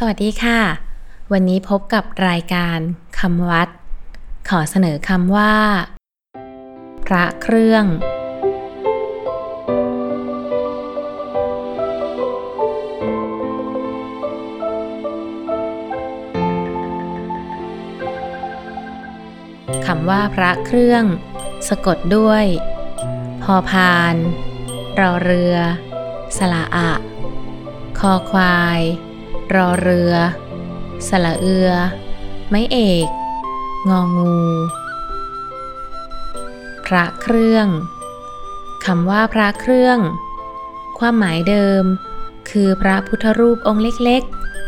สวัสดีค่ะ วันนี้พบกับรายการคำวัด ขอเสนอคำว่า พระเครื่อง คำว่าพระเครื่อง สะกดด้วย พอพานรอเรือ สละอะ คอควาย รอเรือ สละเอือ ไม้เอก งองู พระเครื่องคำว่าพระเครื่อง ความหมายเดิม คือพระพุทธรูปองค์เล็ก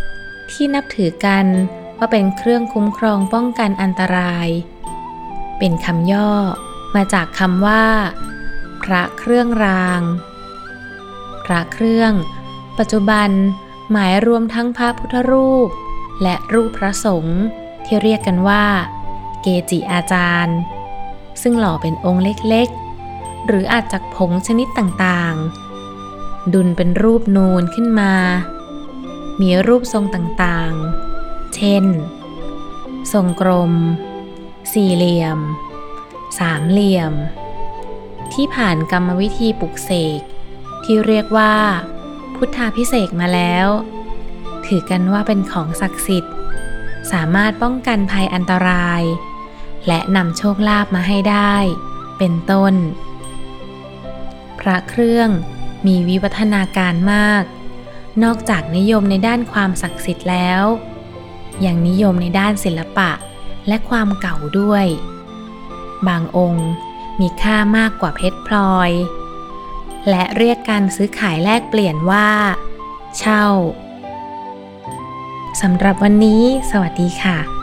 ๆ ที่นับถือกันว่าเป็นเครื่องคุ้มครองป้องกันอันตราย เป็นคำย่อมาจากคำว่า พระเครื่องราง พระเครื่อง ปัจจุบัน หมายรวมทั้งพระพุทธรูป และรูปพระสงฆ์ที่เรียกกันว่า เกจิอาจารย์ ซึ่งหล่อเป็นองค์เล็กๆ หรืออาจจากผงชนิดต่างๆ ดุลเป็นรูปนูนขึ้นมา มีรูปทรงต่างๆ เช่น ทรงกลม สี่เหลี่ยม สามเหลี่ยม ที่ผ่านกรรมวิธีปลุกเสกที่เรียกว่า พุทธาพิเศษมาแล้ว ถือกันว่าเป็นของศักดิ์สิทธิ์ สามารถป้องกันภัยอันตราย และนำโชคลาภมาให้ได้ เป็นต้น พระเครื่องมีวิวัฒนาการมาก นอกจากนิยมในด้านความศักดิ์สิทธิ์แล้ว ยังนิยมในด้านศิลปะและความเก่าด้วย บางองค์มีค่ามากกว่าเพชรพลอย และเรียกการซื้อขายแลกเปลี่ยนว่า เช่าสำหรับวันนี้ สวัสดีค่ะ